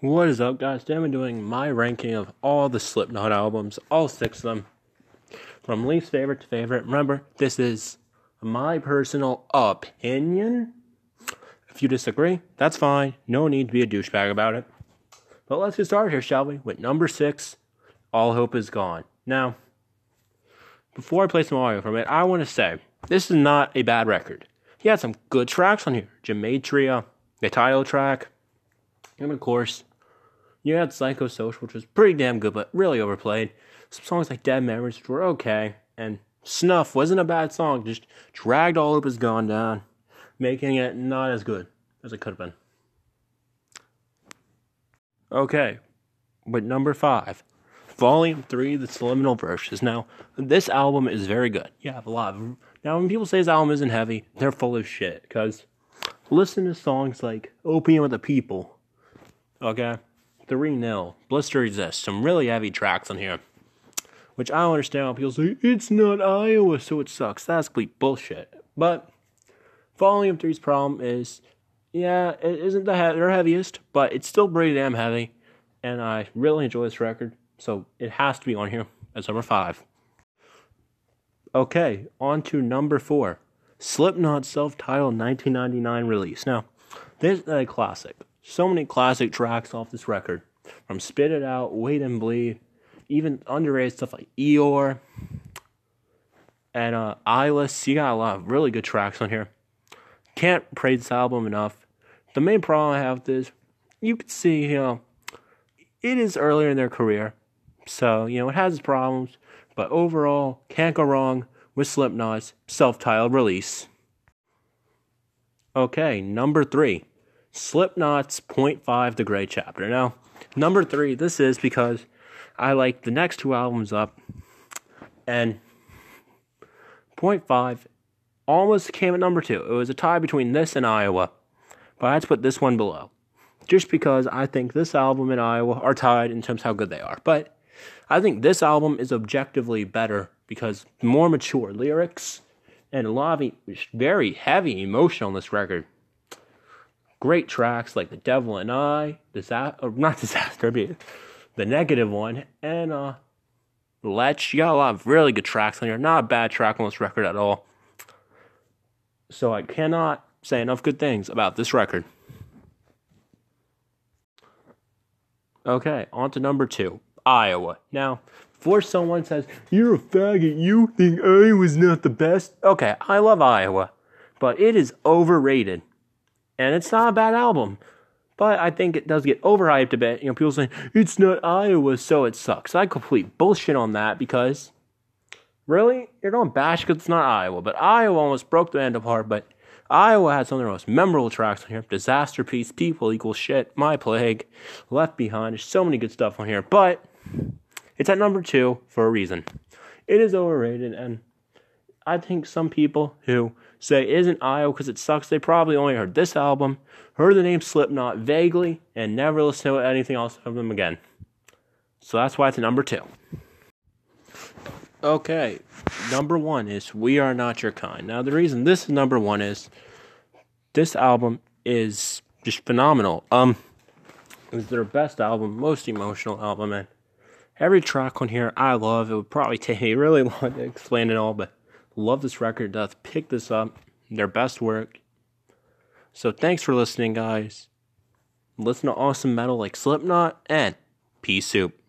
What is up, guys? Today I'm doing my ranking of all the Slipknot albums, all six of them, from least favorite to favorite. Remember, this is my personal opinion. If you disagree, that's fine. No need to be a douchebag about it. But let's get started here, shall we? With number six, All Hope Is Gone. Now, before I play some audio from it, I want to say this is not a bad record. He had some good tracks on here. Gematria, the title track, and of course, you had Psychosocial, which was pretty damn good, but really overplayed. Some songs like Dead Memories, which were okay, and Snuff wasn't a bad song, just dragged All Hope Is Gone down, making it not as good as it could have been. Okay, with number five, Volume 3, The Subliminal Verses. Now, this album is very good. You have a lot of. Now, when people say this album isn't heavy, they're full of shit, because listen to songs like Opium of the People, okay? 3 0, Blister exists. some really heavy tracks on here. Which I don't understand how people say, it's not Iowa, so it sucks. That's complete bullshit. But Volume 3's problem is, yeah, it isn't the he- their heaviest, but it's still pretty damn heavy. And I really enjoy this record, so it has to be on here as number 5. Okay, on to number 4. Slipknot self titled 1999 release. Now, this is a classic. So many classic tracks off this record. From Spit It Out, Wait and Bleed, even underrated stuff like Eeyore and uh, Eyeless. You got a lot of really good tracks on here. Can't praise this album enough. The main problem I have with this, you can see, you know, it is earlier in their career. So, you know, it has its problems. But overall, can't go wrong with Slipknot's self titled release. Okay, number three Slipknot's 0.5 The Gray Chapter. Now, number three, this is because I like the next two albums up, and 0.5 almost came at number two. It was a tie between this and Iowa, but I had to put this one below. Just because I think this album and Iowa are tied in terms of how good they are. But I think this album is objectively better because more mature lyrics and a lot of very heavy emotion on this record. Great tracks like The Devil and I, disaster, not Disaster, but the negative one, and uh, Lech. You got a lot of really good tracks on here. Not a bad track on this record at all. So I cannot say enough good things about this record. Okay, on to number two, Iowa. Now, before someone says, You're a faggot, you think Iowa's not the best. Okay, I love Iowa, but it is overrated. And it's not a bad album. But I think it does get overhyped a bit. You know, people saying, It's not Iowa, so it sucks. I complete bullshit on that because really? You're going bash because it's not Iowa. But Iowa almost broke the band apart, but Iowa had some of the most memorable tracks on here. Disasterpiece, People Equal Shit, My Plague, Left Behind. There's so many good stuff on here. But it's at number two for a reason. It is overrated, and I think some people who say is isn't Iowa because it sucks, they probably only heard this album, heard the name Slipknot vaguely, and never listened to anything else of them again. So that's why it's number two. Okay, number one is We Are Not Your Kind. Now, the reason this is number one is this album is just phenomenal. Um, it was their best album, most emotional album, and every track on here I love. It would probably take me really long to explain it all, but love this record. Does pick this up, their best work. So thanks for listening, guys. Listen to awesome metal like Slipknot and Pea Soup.